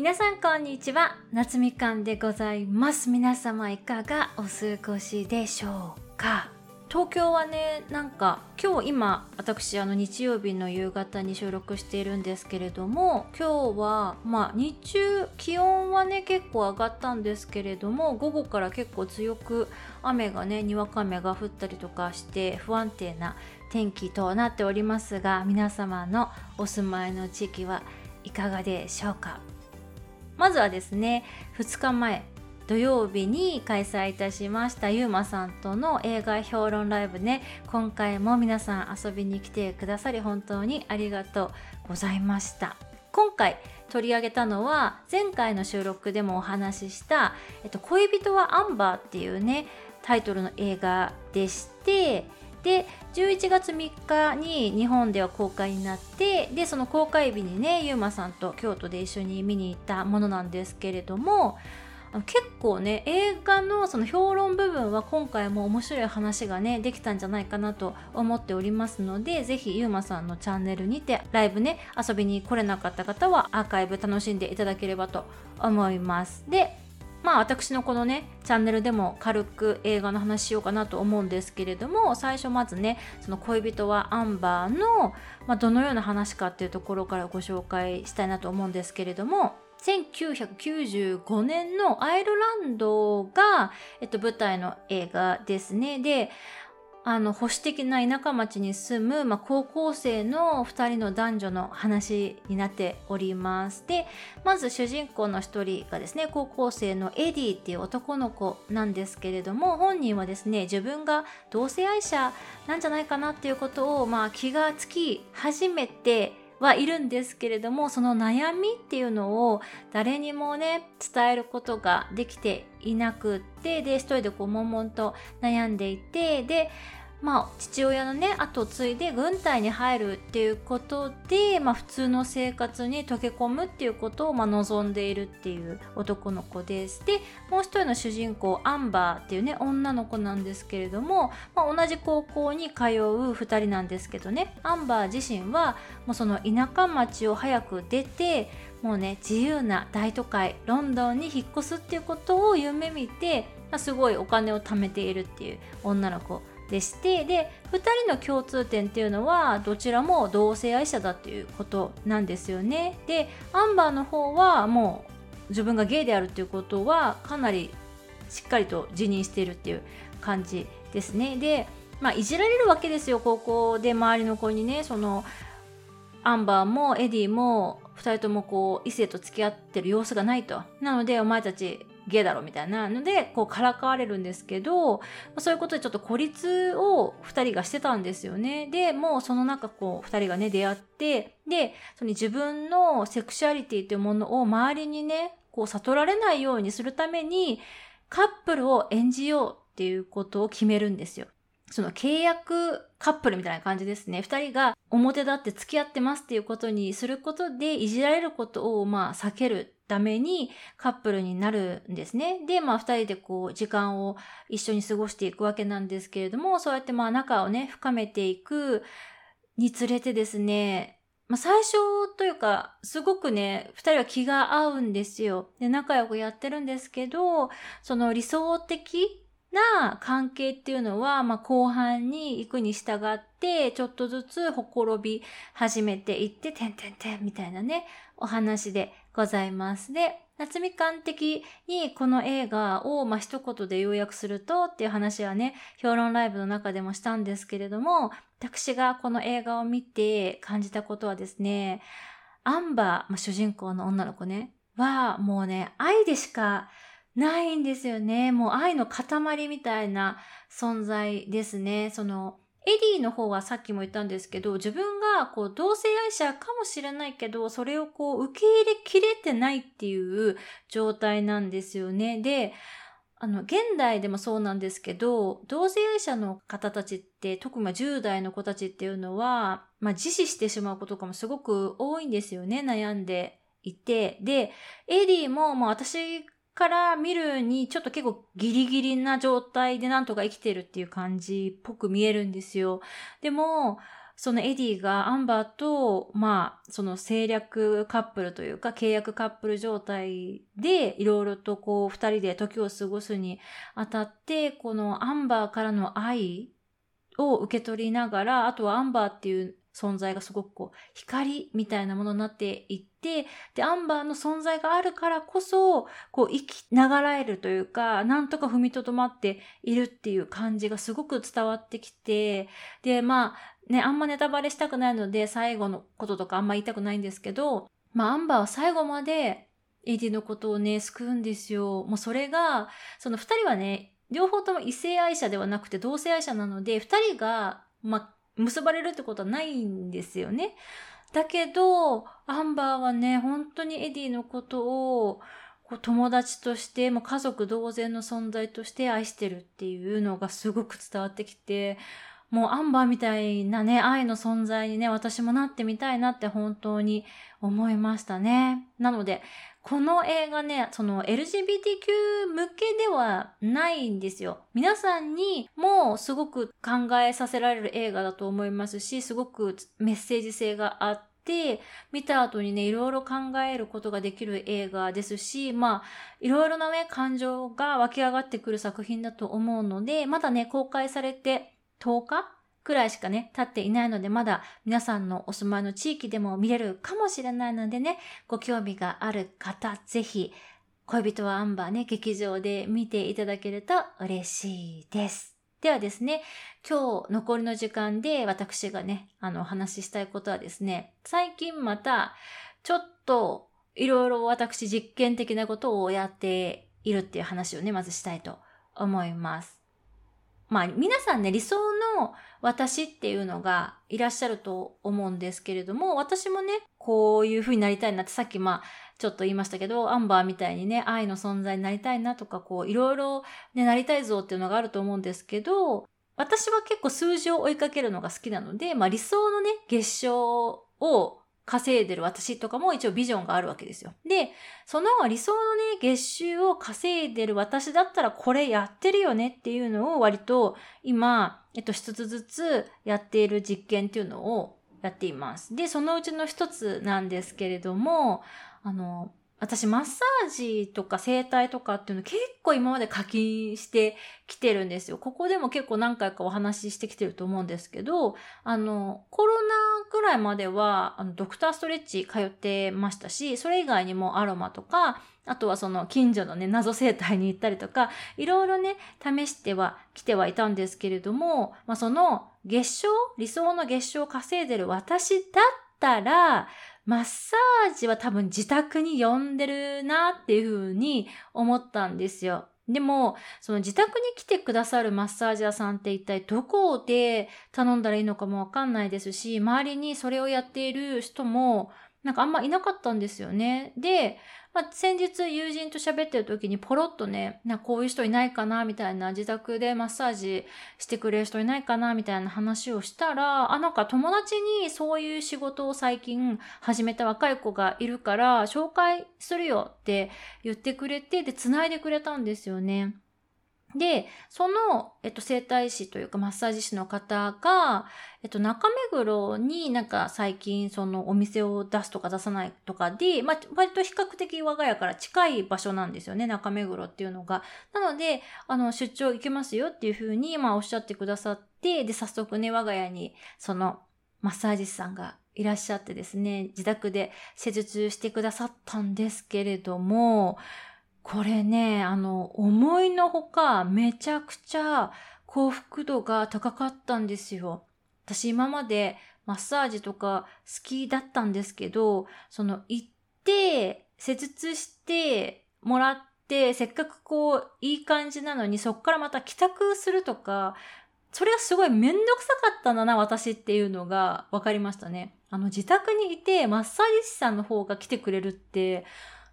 皆さんこんにちは。夏みかんでございます。皆様いかがお過ごしでしょうか？東京はねなんか今日今私あの日曜日の夕方に収録しているんですけれども今日はまあ日中気温はね結構上がったんですけれども午後から結構強く雨がねにわか雨が降ったりとかして不安定な天気となっておりますが皆様のお住まいの地域はいかがでしょうか？まずはですね2日前土曜日に開催いたしましたゆうまさんとの映画評論ライブね今回も皆さん遊びに来てくださり本当にありがとうございました。今回取り上げたのは前回の収録でもお話しした、えっと、恋人はアンバーっていうねタイトルの映画でしてで11月3日に日本では公開になってでその公開日にねゆうまさんと京都で一緒に見に行ったものなんですけれども結構ね映画のその評論部分は今回も面白い話がねできたんじゃないかなと思っておりますのでぜひゆうまさんのチャンネルにてライブね遊びに来れなかった方はアーカイブ楽しんでいただければと思います。でまあ私のこのねチャンネルでも軽く映画の話しようかなと思うんですけれども最初まずねその恋人はアンバーの、まあ、どのような話かっていうところからご紹介したいなと思うんですけれども1995年のアイルランドが、えっと、舞台の映画ですね。で、あの保守的な田舎町に住む、まあ、高校生の2人の男女の話になっております。でまず主人公の1人がですね高校生のエディっていう男の子なんですけれども本人はですね自分が同性愛者なんじゃないかなっていうことを、まあ、気がつき始めてはいるんですけれどもその悩みっていうのを誰にもね伝えることができていなくってで一人でこう悶々と悩んでいてでまあ、父親のね後を継いで軍隊に入るっていうことで、まあ、普通の生活に溶け込むっていうことを、まあ、望んでいるっていう男の子です。でもう一人の主人公アンバーっていうね女の子なんですけれども、まあ、同じ高校に通う2人なんですけどね。アンバー自身はもうその田舎町を早く出てもうね自由な大都会ロンドンに引っ越すっていうことを夢見て、まあ、すごいお金を貯めているっていう女の子。でしてで2人の共通点っていうのはどちらも同性愛者だっていうことなんですよね。でアンバーの方はもう自分がゲイであるっていうことはかなりしっかりと自認しているっていう感じですね。でまあいじられるわけですよ高校で周りの子にね。そのアンバーもエディも2人ともこう異性と付き合ってる様子がないと。なのでお前たちゲイだろみたいなのでこうからかわれるんですけどそういうことでちょっと孤立を2人がしてたんですよねでもうその中こう2人がね出会ってでその自分のセクシュアリティというものを周りにねこう悟られないようにするためにカップルを演じようっていうことを決めるんですよ。その契約カップルみたいな感じですね。二人が表立って付き合ってますっていうことにすることでいじられることをまあ避けるためにカップルになるんですね。で、まあ二人でこう時間を一緒に過ごしていくわけなんですけれども、そうやってまあ仲をね、深めていくにつれてですね、まあ最初というか、すごくね、二人は気が合うんですよ。で、仲良くやってるんですけど、その理想的な関係っていうのは、まあ、後半に行くに従って、ちょっとずつほころび始めていって、てんてんてんみたいなね、お話でございます。で、夏みかん的にこの映画を、まあ、一言で要約するとっていう話はね、評論ライブの中でもしたんですけれども、私がこの映画を見て感じたことはですね、アンバー、まあ、主人公の女の子ね、はもうね、愛でしかないんですよね。もう愛の塊みたいな存在ですね。その、エディの方はさっきも言ったんですけど、自分がこう同性愛者かもしれないけど、それをこう受け入れきれてないっていう状態なんですよね。で、あの、現代でもそうなんですけど、同性愛者の方たちって、特に10代の子たちっていうのは、まあ、自死してしまうことかもすごく多いんですよね、悩んでいて。で、エディも、まあ私から見るにちょっと結構ギリギリな状態でなんとか生きてるっていう感じっぽく見えるんですよ。でも、そのエディがアンバーと、まあ、その政略カップルというか契約カップル状態でいろいろとこう二人で時を過ごすにあたって、このアンバーからの愛を受け取りながら、あとはアンバーっていう存在がすごくこう光みたいなものになっていって、で、アンバーの存在があるからこそ、こう生きながらえるというか、なんとか踏みとどまっているっていう感じがすごく伝わってきて、で、まあね、あんまネタバレしたくないので最後のこととかあんま言いたくないんですけど、まあアンバーは最後までエディのことをね、救うんですよ。もうそれが、その二人はね、両方とも異性愛者ではなくて同性愛者なので、二人が、まあ、結ばれるってことはないんですよね。だけど、アンバーはね、本当にエディのことを、こう友達として、もう家族同然の存在として愛してるっていうのがすごく伝わってきて、もうアンバーみたいなね、愛の存在にね、私もなってみたいなって本当に思いましたね。なので、この映画ね、その LGBTQ 向けではないんですよ。皆さんにもすごく考えさせられる映画だと思いますし、すごくメッセージ性があって、見た後にね、いろいろ考えることができる映画ですし、まあ、いろいろなね、感情が湧き上がってくる作品だと思うので、まだね、公開されて10日くらいしかね、経っていないので、まだ皆さんのお住まいの地域でも見れるかもしれないのでね、ご興味がある方、ぜひ、恋人はアンバーね、劇場で見ていただけると嬉しいです。ではですね、今日残りの時間で私がね、あの、お話ししたいことはですね、最近また、ちょっと、いろいろ私実験的なことをやっているっていう話をね、まずしたいと思います。まあ皆さんね、理想の私っていうのがいらっしゃると思うんですけれども、私もね、こういう風になりたいなってさっきまあちょっと言いましたけど、アンバーみたいにね、愛の存在になりたいなとか、こういろいろね、なりたい像っていうのがあると思うんですけど、私は結構数字を追いかけるのが好きなので、まあ理想のね、月賞を稼いでる私とかも一応ビジョンがあるわけですよ。で、その理想のね、月収を稼いでる私だったらこれやってるよねっていうのを割と今、えっと一つずつやっている実験っていうのをやっています。で、そのうちの一つなんですけれども、あの、私、マッサージとか整体とかっていうの結構今まで課金してきてるんですよ。ここでも結構何回かお話ししてきてると思うんですけど、あの、コロナぐらいまでは、あの、ドクターストレッチ通ってましたし、それ以外にもアロマとか、あとはその近所のね、謎生態に行ったりとか、いろいろね、試してはきてはいたんですけれども、まあ、その月賞、理想の月賞を稼いでる私だったら、マッサージは多分自宅に呼んでるなっていうふうに思ったんですよ。でも、その自宅に来てくださるマッサージ屋さんって一体どこで頼んだらいいのかもわかんないですし、周りにそれをやっている人もなんかあんまいなかったんですよね。で、まあ、先日友人と喋ってる時にポロッとね、なこういう人いないかなみたいな自宅でマッサージしてくれる人いないかなみたいな話をしたら、あ、なんか友達にそういう仕事を最近始めた若い子がいるから紹介するよって言ってくれて、で、繋いでくれたんですよね。で、その、えっと、整体師というかマッサージ師の方が、えっと、中目黒になんか最近そのお店を出すとか出さないとかで、まあ、割と比較的我が家から近い場所なんですよね、中目黒っていうのが。なので、あの、出張行けますよっていうふうに、まあ、おっしゃってくださって、で、早速ね、我が家に、その、マッサージ師さんがいらっしゃってですね、自宅で施術してくださったんですけれども、これね、あの、思いのほかめちゃくちゃ幸福度が高かったんですよ。私今までマッサージとか好きだったんですけど、その行って、施術してもらって、せっかくこう、いい感じなのに、そっからまた帰宅するとか、それがすごいめんどくさかったんだな、私っていうのが分かりましたね。あの、自宅にいて、マッサージ師さんの方が来てくれるって、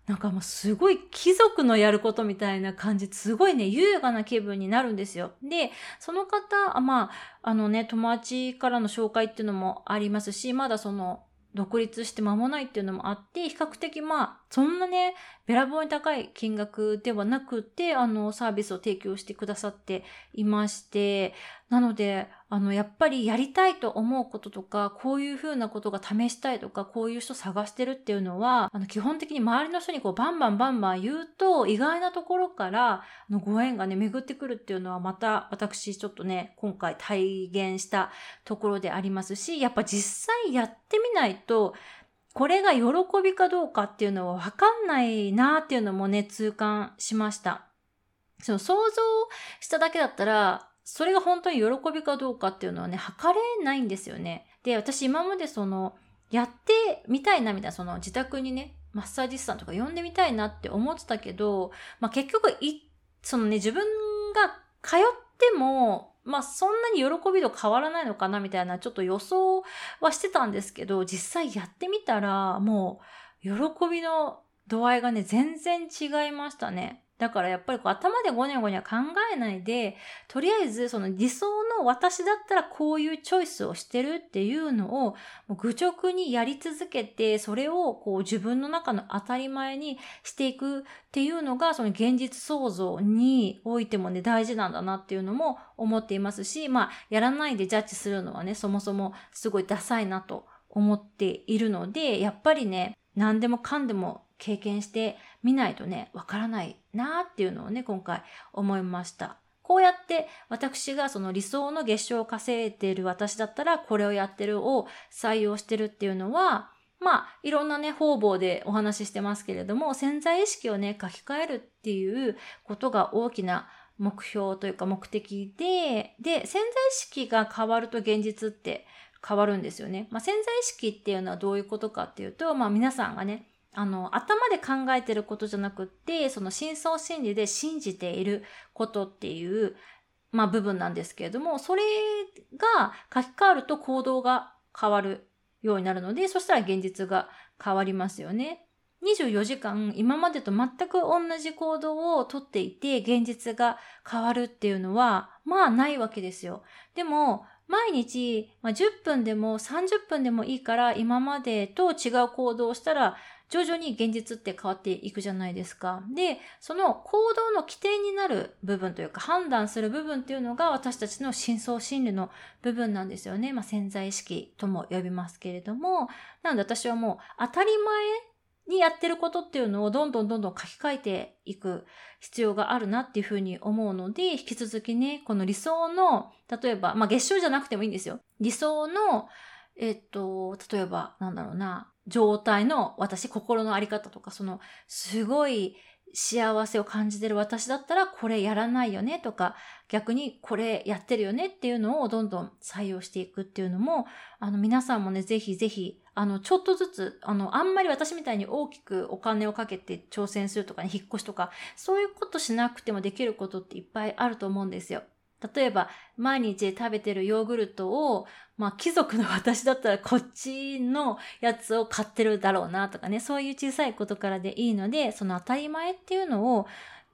なんかもうすごい貴族のやることみたいな感じ、すごいね、優雅な気分になるんですよ。で、その方、まあ、あのね、友達からの紹介っていうのもありますし、まだその、独立して間もないっていうのもあって、比較的まあ、そんなね、べらぼうに高い金額ではなくて、あの、サービスを提供してくださっていまして、なので、あの、やっぱりやりたいと思うこととか、こういうふうなことが試したいとか、こういう人探してるっていうのは、あの、基本的に周りの人にこう、バンバンバンバン言うと、意外なところから、あの、ご縁がね、巡ってくるっていうのは、また、私、ちょっとね、今回体現したところでありますし、やっぱ実際やってみないと、これが喜びかどうかっていうのはわかんないなっていうのもね、痛感しました。その想像しただけだったら、それが本当に喜びかどうかっていうのはね、測れないんですよね。で、私今までその、やってみたいなみたいな、その自宅にね、マッサージ師さんとか呼んでみたいなって思ってたけど、まあ結局い、そのね、自分が通っても、まあそんなに喜びと変わらないのかなみたいなちょっと予想はしてたんですけど、実際やってみたらもう喜びの度合いがね、全然違いましたね。だからやっぱりこう頭でごにゃごにゃ考えないで、とりあえずその理想の私だったらこういうチョイスをしてるっていうのを愚直にやり続けて、それをこう自分の中の当たり前にしていくっていうのがその現実創造においてもね大事なんだなっていうのも思っていますし、まあやらないでジャッジするのはね、そもそもすごいダサいなと思っているので、やっぱりね、何でもかんでも経験してみないとね、わからないなっていうのをね、今回思いました。こうやって私がその理想の月賞を稼いでいる私だったらこれをやってるを採用してるっていうのは、まあ、いろんなね、方々でお話ししてますけれども、潜在意識をね、書き換えるっていうことが大きな目標というか目的で、で、潜在意識が変わると現実って変わるんですよね。まあ、潜在意識っていうのはどういうことかっていうと、まあ皆さんがね、あの、頭で考えてることじゃなくって、その深層心理で信じていることっていう、まあ部分なんですけれども、それが書き換わると行動が変わるようになるので、そしたら現実が変わりますよね。24時間今までと全く同じ行動をとっていて現実が変わるっていうのはまあないわけですよ。でも毎日、まあ、10分でも30分でもいいから今までと違う行動をしたら徐々に現実って変わっていくじゃないですか。で、その行動の起点になる部分というか判断する部分っていうのが私たちの深層心理の部分なんですよね。まあ、潜在意識とも呼びますけれども。なので私はもう当たり前にやってることっていうのをどんどんどんどん書き換えていく必要があるなっていうふうに思うので、引き続きね、この理想の、例えば、まあ月賞じゃなくてもいいんですよ。理想の、えっと、例えば、なんだろうな、状態の私、心のあり方とか、その、すごい幸せを感じてる私だったら、これやらないよねとか、逆にこれやってるよねっていうのをどんどん採用していくっていうのも、あの、皆さんもね、ぜひぜひ、あの、ちょっとずつ、あの、あんまり私みたいに大きくお金をかけて挑戦するとかね、引っ越しとか、そういうことしなくてもできることっていっぱいあると思うんですよ。例えば、毎日食べてるヨーグルトを、まあ、貴族の私だったらこっちのやつを買ってるだろうなとかね、そういう小さいことからでいいので、その当たり前っていうのを、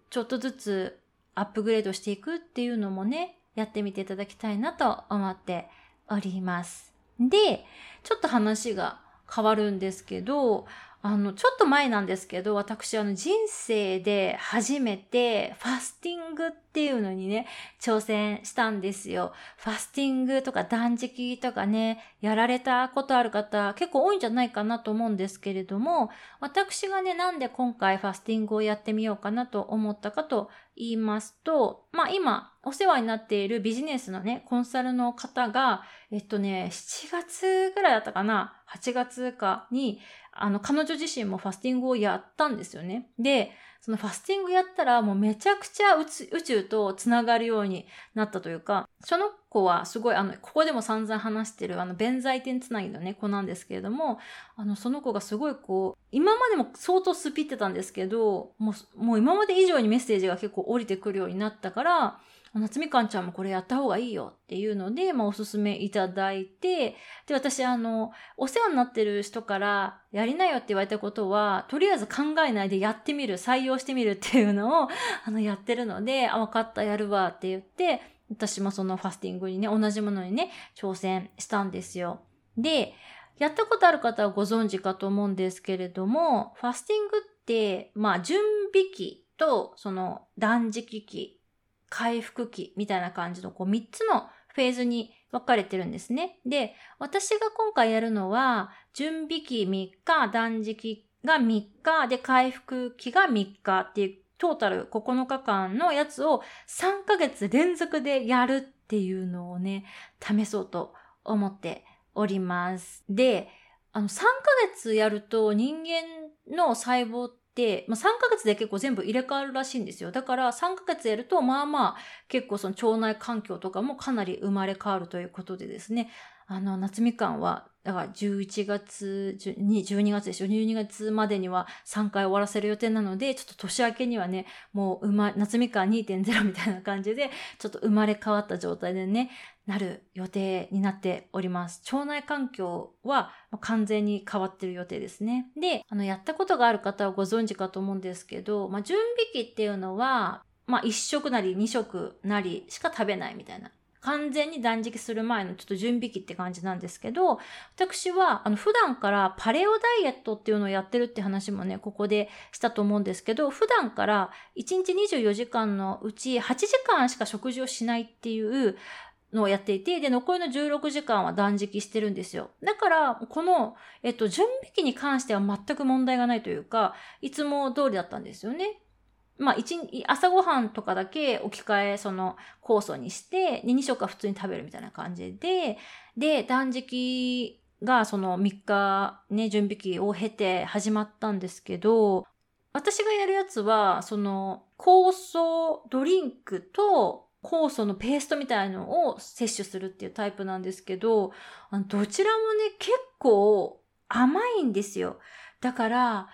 ちょっとずつアップグレードしていくっていうのもね、やってみていただきたいなと思っております。で、ちょっと話が変わるんですけど、あの、ちょっと前なんですけど、私、あの、人生で初めてファスティングっていうのにね、挑戦したんですよ。ファスティングとか断食とかね、やられたことある方、結構多いんじゃないかなと思うんですけれども、私がね、なんで今回ファスティングをやってみようかなと思ったかと言いますと、まあ今、お世話になっているビジネスのね、コンサルの方が、えっとね、7月ぐらいだったかな ?8 月かに、あの、彼女自身もファスティングをやったんですよね。で、そのファスティングやったらもうめちゃくちゃ宇宙とつながるようになったというか、その子はすごい、あの、ここでも散々話してるあの、弁財天つなぎのね、子なんですけれども、あの、その子がすごいこう、今までも相当スピってたんですけど、もう、もう今まで以上にメッセージが結構降りてくるようになったから、夏みかんちゃんもこれやった方がいいよっていうので、まあ、おすすめいただいて、で、私、あの、お世話になってる人からやりなよって言われたことは、とりあえず考えないでやってみる、採用してみるっていうのを、あの、やってるので、あ、わかった、やるわって言って、私もそのファスティングにね、同じものにね、挑戦したんですよ。で、やったことある方はご存知かと思うんですけれども、ファスティングって、まあ、準備期と、その断食期、回復期みたいな感じのこう3つのフェーズに分かれてるんですね。で、私が今回やるのは、準備期3日、断食が3日、で、回復期が3日っていうトータル9日間のやつを3ヶ月連続でやるっていうのをね、試そうと思っております。で、あの、3ヶ月やると人間の細胞って、まあ、3ヶ月で結構全部入れ替わるらしいんですよ。だから3ヶ月やると、まあまあ、結構その腸内環境とかもかなり生まれ変わるということでですね、あの、夏みかんはだから11月、12月でしょ ?12 月までには3回終わらせる予定なので、ちょっと年明けにはね、もう、ま、夏みかん2.0みたいな感じで、ちょっと生まれ変わった状態でね、なる予定になっております。腸内環境は完全に変わってる予定ですね。で、あの、やったことがある方はご存知かと思うんですけど、まあ、準備期っていうのは、まあ、1食なり2食なりしか食べないみたいな完全に断食する前のちょっと準備期って感じなんですけど、私は、あの、普段からパレオダイエットっていうのをやってるって話もね、ここでしたと思うんですけど、普段から1日24時間のうち8時間しか食事をしないっていうのをやっていて、で、残りの16時間は断食してるんですよ。だから、この、えっと、準備期に関しては全く問題がないというか、いつも通りだったんですよね。まあ、一朝ごはんとかだけ置き換え、その、酵素にして、で、2食は普通に食べるみたいな感じで、で、断食がその3日ね、準備期を経て始まったんですけど、私がやるやつは、その、酵素ドリンクと酵素のペーストみたいのを摂取するっていうタイプなんですけど、どちらもね、結構甘いんですよ。だから、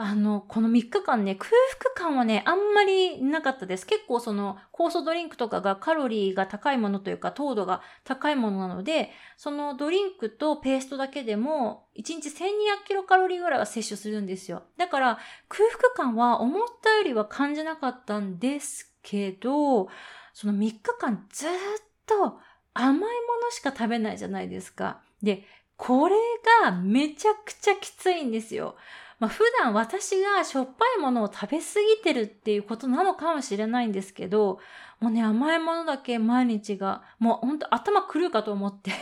あの、この3日間ね、空腹感はね、あんまりなかったです。結構その、酵素ドリンクとかがカロリーが高いものというか、糖度が高いものなので、そのドリンクとペーストだけでも、1日1200キロカロリーぐらいは摂取するんですよ。だから、空腹感は思ったよりは感じなかったんですけど、その3日間ずっと甘いものしか食べないじゃないですか。で、これがめちゃくちゃきついんですよ。まあ、普段私がしょっぱいものを食べ過ぎてるっていうことなのかもしれないんですけど、もうね、甘いものだけ毎日が、もうほんと頭狂うかと思って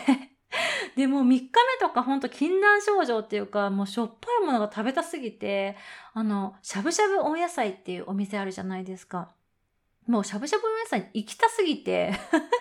でもう3日目とかほんと禁断症状っていうか、もうしょっぱいものが食べたすぎて、あの、しゃぶしゃぶ温野菜っていうお店あるじゃないですか。もうしゃぶしゃぶの皆さん行きたすぎて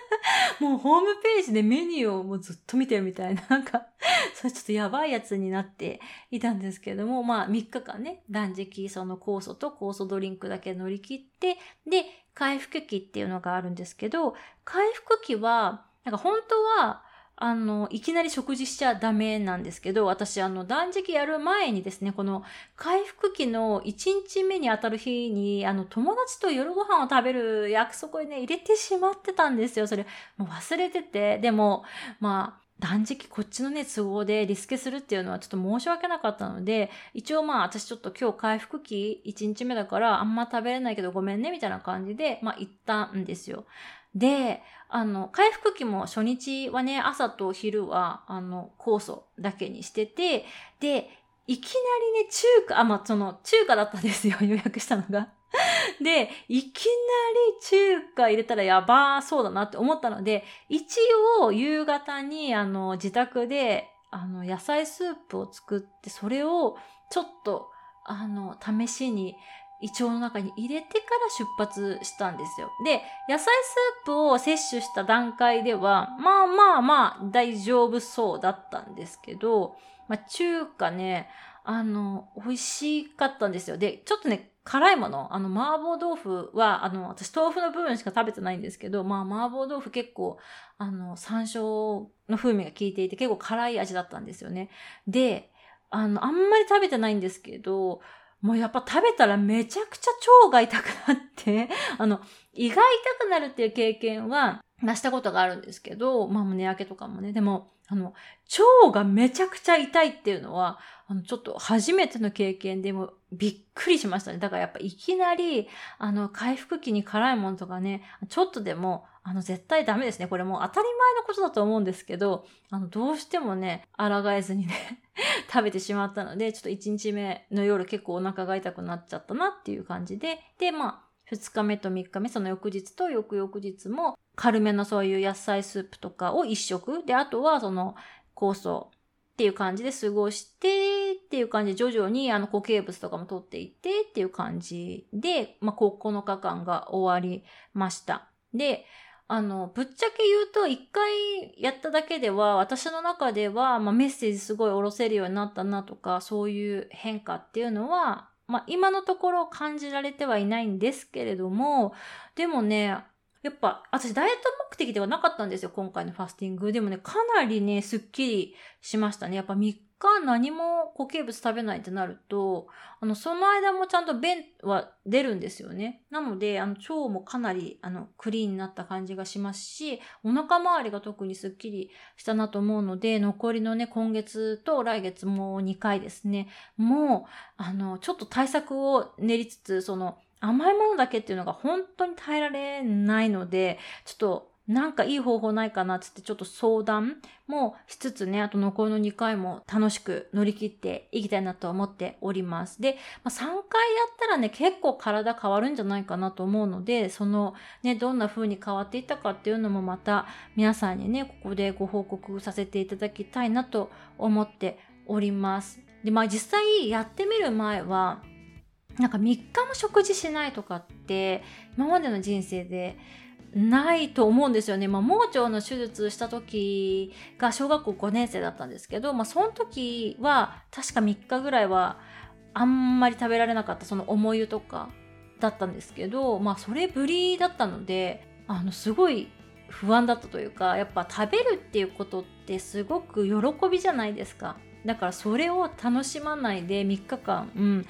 もうホームページでメニューをもうずっと見てるみたいな、なんかそれちょっとやばいやつになっていたんですけども、まあ3日間ね、断食、その酵素と酵素ドリンクだけ乗り切って、で、回復期っていうのがあるんですけど、回復期は、なんか本当は、あの、いきなり食事しちゃダメなんですけど、私、あの、断食やる前にですね、この回復期の1日目に当たる日に、あの、友達と夜ご飯を食べる約束にね、入れてしまってたんですよ。それ、もう忘れてて。でも、まあ、断食こっちのね、都合でリスケするっていうのはちょっと申し訳なかったので、一応まあ私ちょっと今日回復期1日目だからあんま食べれないけどごめんねみたいな感じで、まあ行ったんですよ。で、あの、回復期も初日はね、朝と昼は、あの、酵素だけにしてて、で、いきなりね、中華、あ、まあ、その、中華だったんですよ、予約したのが。で、いきなり中華入れたらやばそうだなって思ったので、一応夕方に、あの、自宅で、あの、野菜スープを作って、それをちょっと、あの、試しに胃腸の中に入れてから出発したんですよ。で、野菜スープを摂取した段階では、まあまあまあ大丈夫そうだったんですけど、まあ中華ね、あの、美味しかったんですよ。で、ちょっとね、辛いもの、あの、麻婆豆腐は、あの、私豆腐の部分しか食べてないんですけど、まあ麻婆豆腐結構、あの、山椒の風味が効いていて結構辛い味だったんですよね。で、あの、あんまり食べてないんですけど、もうやっぱ食べたらめちゃくちゃ腸が痛くなって、あの、胃が痛くなるっていう経験は、なしたことがあるんですけど、まあ胸焼けとかもね、でも、あの、腸がめちゃくちゃ痛いっていうのは、あの、ちょっと初めての経験でもびっくりしましたね。だからやっぱいきなり、あの、回復期に辛いものとかね、ちょっとでも、あの、絶対ダメですね。これもう当たり前のことだと思うんですけど、あの、どうしてもね、抗えずにね 食べてしまったので、ちょっと1日目の夜結構お腹が痛くなっちゃったなっていう感じで、で、まあ、2日目と3日目、その翌日と翌々日も、軽めのそういう野菜スープとかを1食。で、あとはその、酵素っていう感じで過ごして、っていう感じで徐々にあの固形物とかも取っていってっていう感じで、まあ、9日間が終わりました。で、あの、ぶっちゃけ言うと、一回やっただけでは、私の中では、まあ、メッセージすごい下ろせるようになったなとか、そういう変化っていうのは、まあ、今のところ感じられてはいないんですけれども、でもね、やっぱ、私ダイエット目的ではなかったんですよ、今回のファスティング。でもね、かなりね、すっきりしましたね。やっぱ3日何も固形物食べないってなると、あの、その間もちゃんと便は出るんですよね。なので、あの、腸もかなり、あの、クリーンになった感じがしますし、お腹周りが特にスッキリしたなと思うので、残りのね、今月と来月も2回ですね、もう、あの、ちょっと対策を練りつつ、その、甘いものだけっていうのが本当に耐えられないので、ちょっとなんかいい方法ないかなっつってちょっと相談もしつつね、あと残りの2回も楽しく乗り切っていきたいなと思っております。で、まあ、3回やったらね、結構体変わるんじゃないかなと思うので、そのね、どんな風に変わっていったかっていうのもまた皆さんにね、ここでご報告させていただきたいなと思っております。で、まあ実際やってみる前は、なんか3日も食事しないとかって今までの人生でないと思うんですよね。まあ、盲腸の手術した時が小学校5年生だったんですけど、まあ、その時は確か3日ぐらいはあんまり食べられなかったその重湯とかだったんですけど、まあ、それぶりだったので、あの、すごい不安だったというか、やっぱ食べるっていうことってすごく喜びじゃないですか。だからそれを楽しまないで3日間、うん、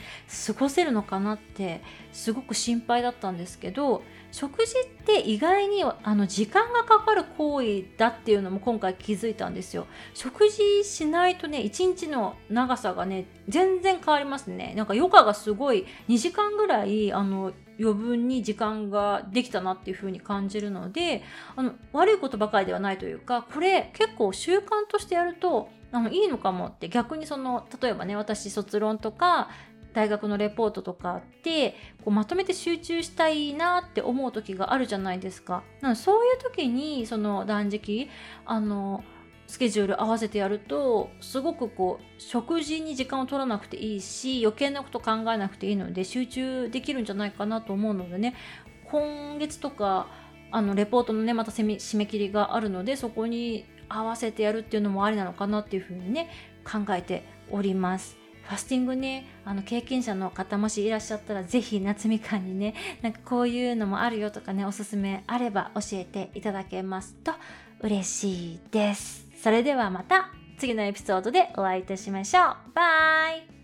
過ごせるのかなってすごく心配だったんですけど食事って意外にあの時間がかかる行為だっていうのも今回気づいたんですよ。食事しないとね1日の長さがね全然変わりますね。なんか余暇がすごい2時間ぐらいあの余分に時間ができたなっていう風に感じるのであの悪いことばかりではないというかこれ結構習慣としてやるとあのいいのかもって逆にその例えばね私卒論とか大学のレポートとかってこうまとめて集中したいなって思う時があるじゃないですか。なのでそういう時にその断食あのスケジュール合わせてやるとすごくこう食事に時間を取らなくていいし余計なこと考えなくていいので集中できるんじゃないかなと思うのでね今月とかあのレポートのねまた締め切りがあるのでそこに合わせてやるっていうのもありなのかなっていうふうにね考えております。ファスティングね、あの経験者の方もしいらっしゃったら、ぜひ夏みかんにね、なんかこういうのもあるよとかね、おすすめあれば教えていただけますと嬉しいです。それではまた次のエピソードでお会いいたしましょう。バイ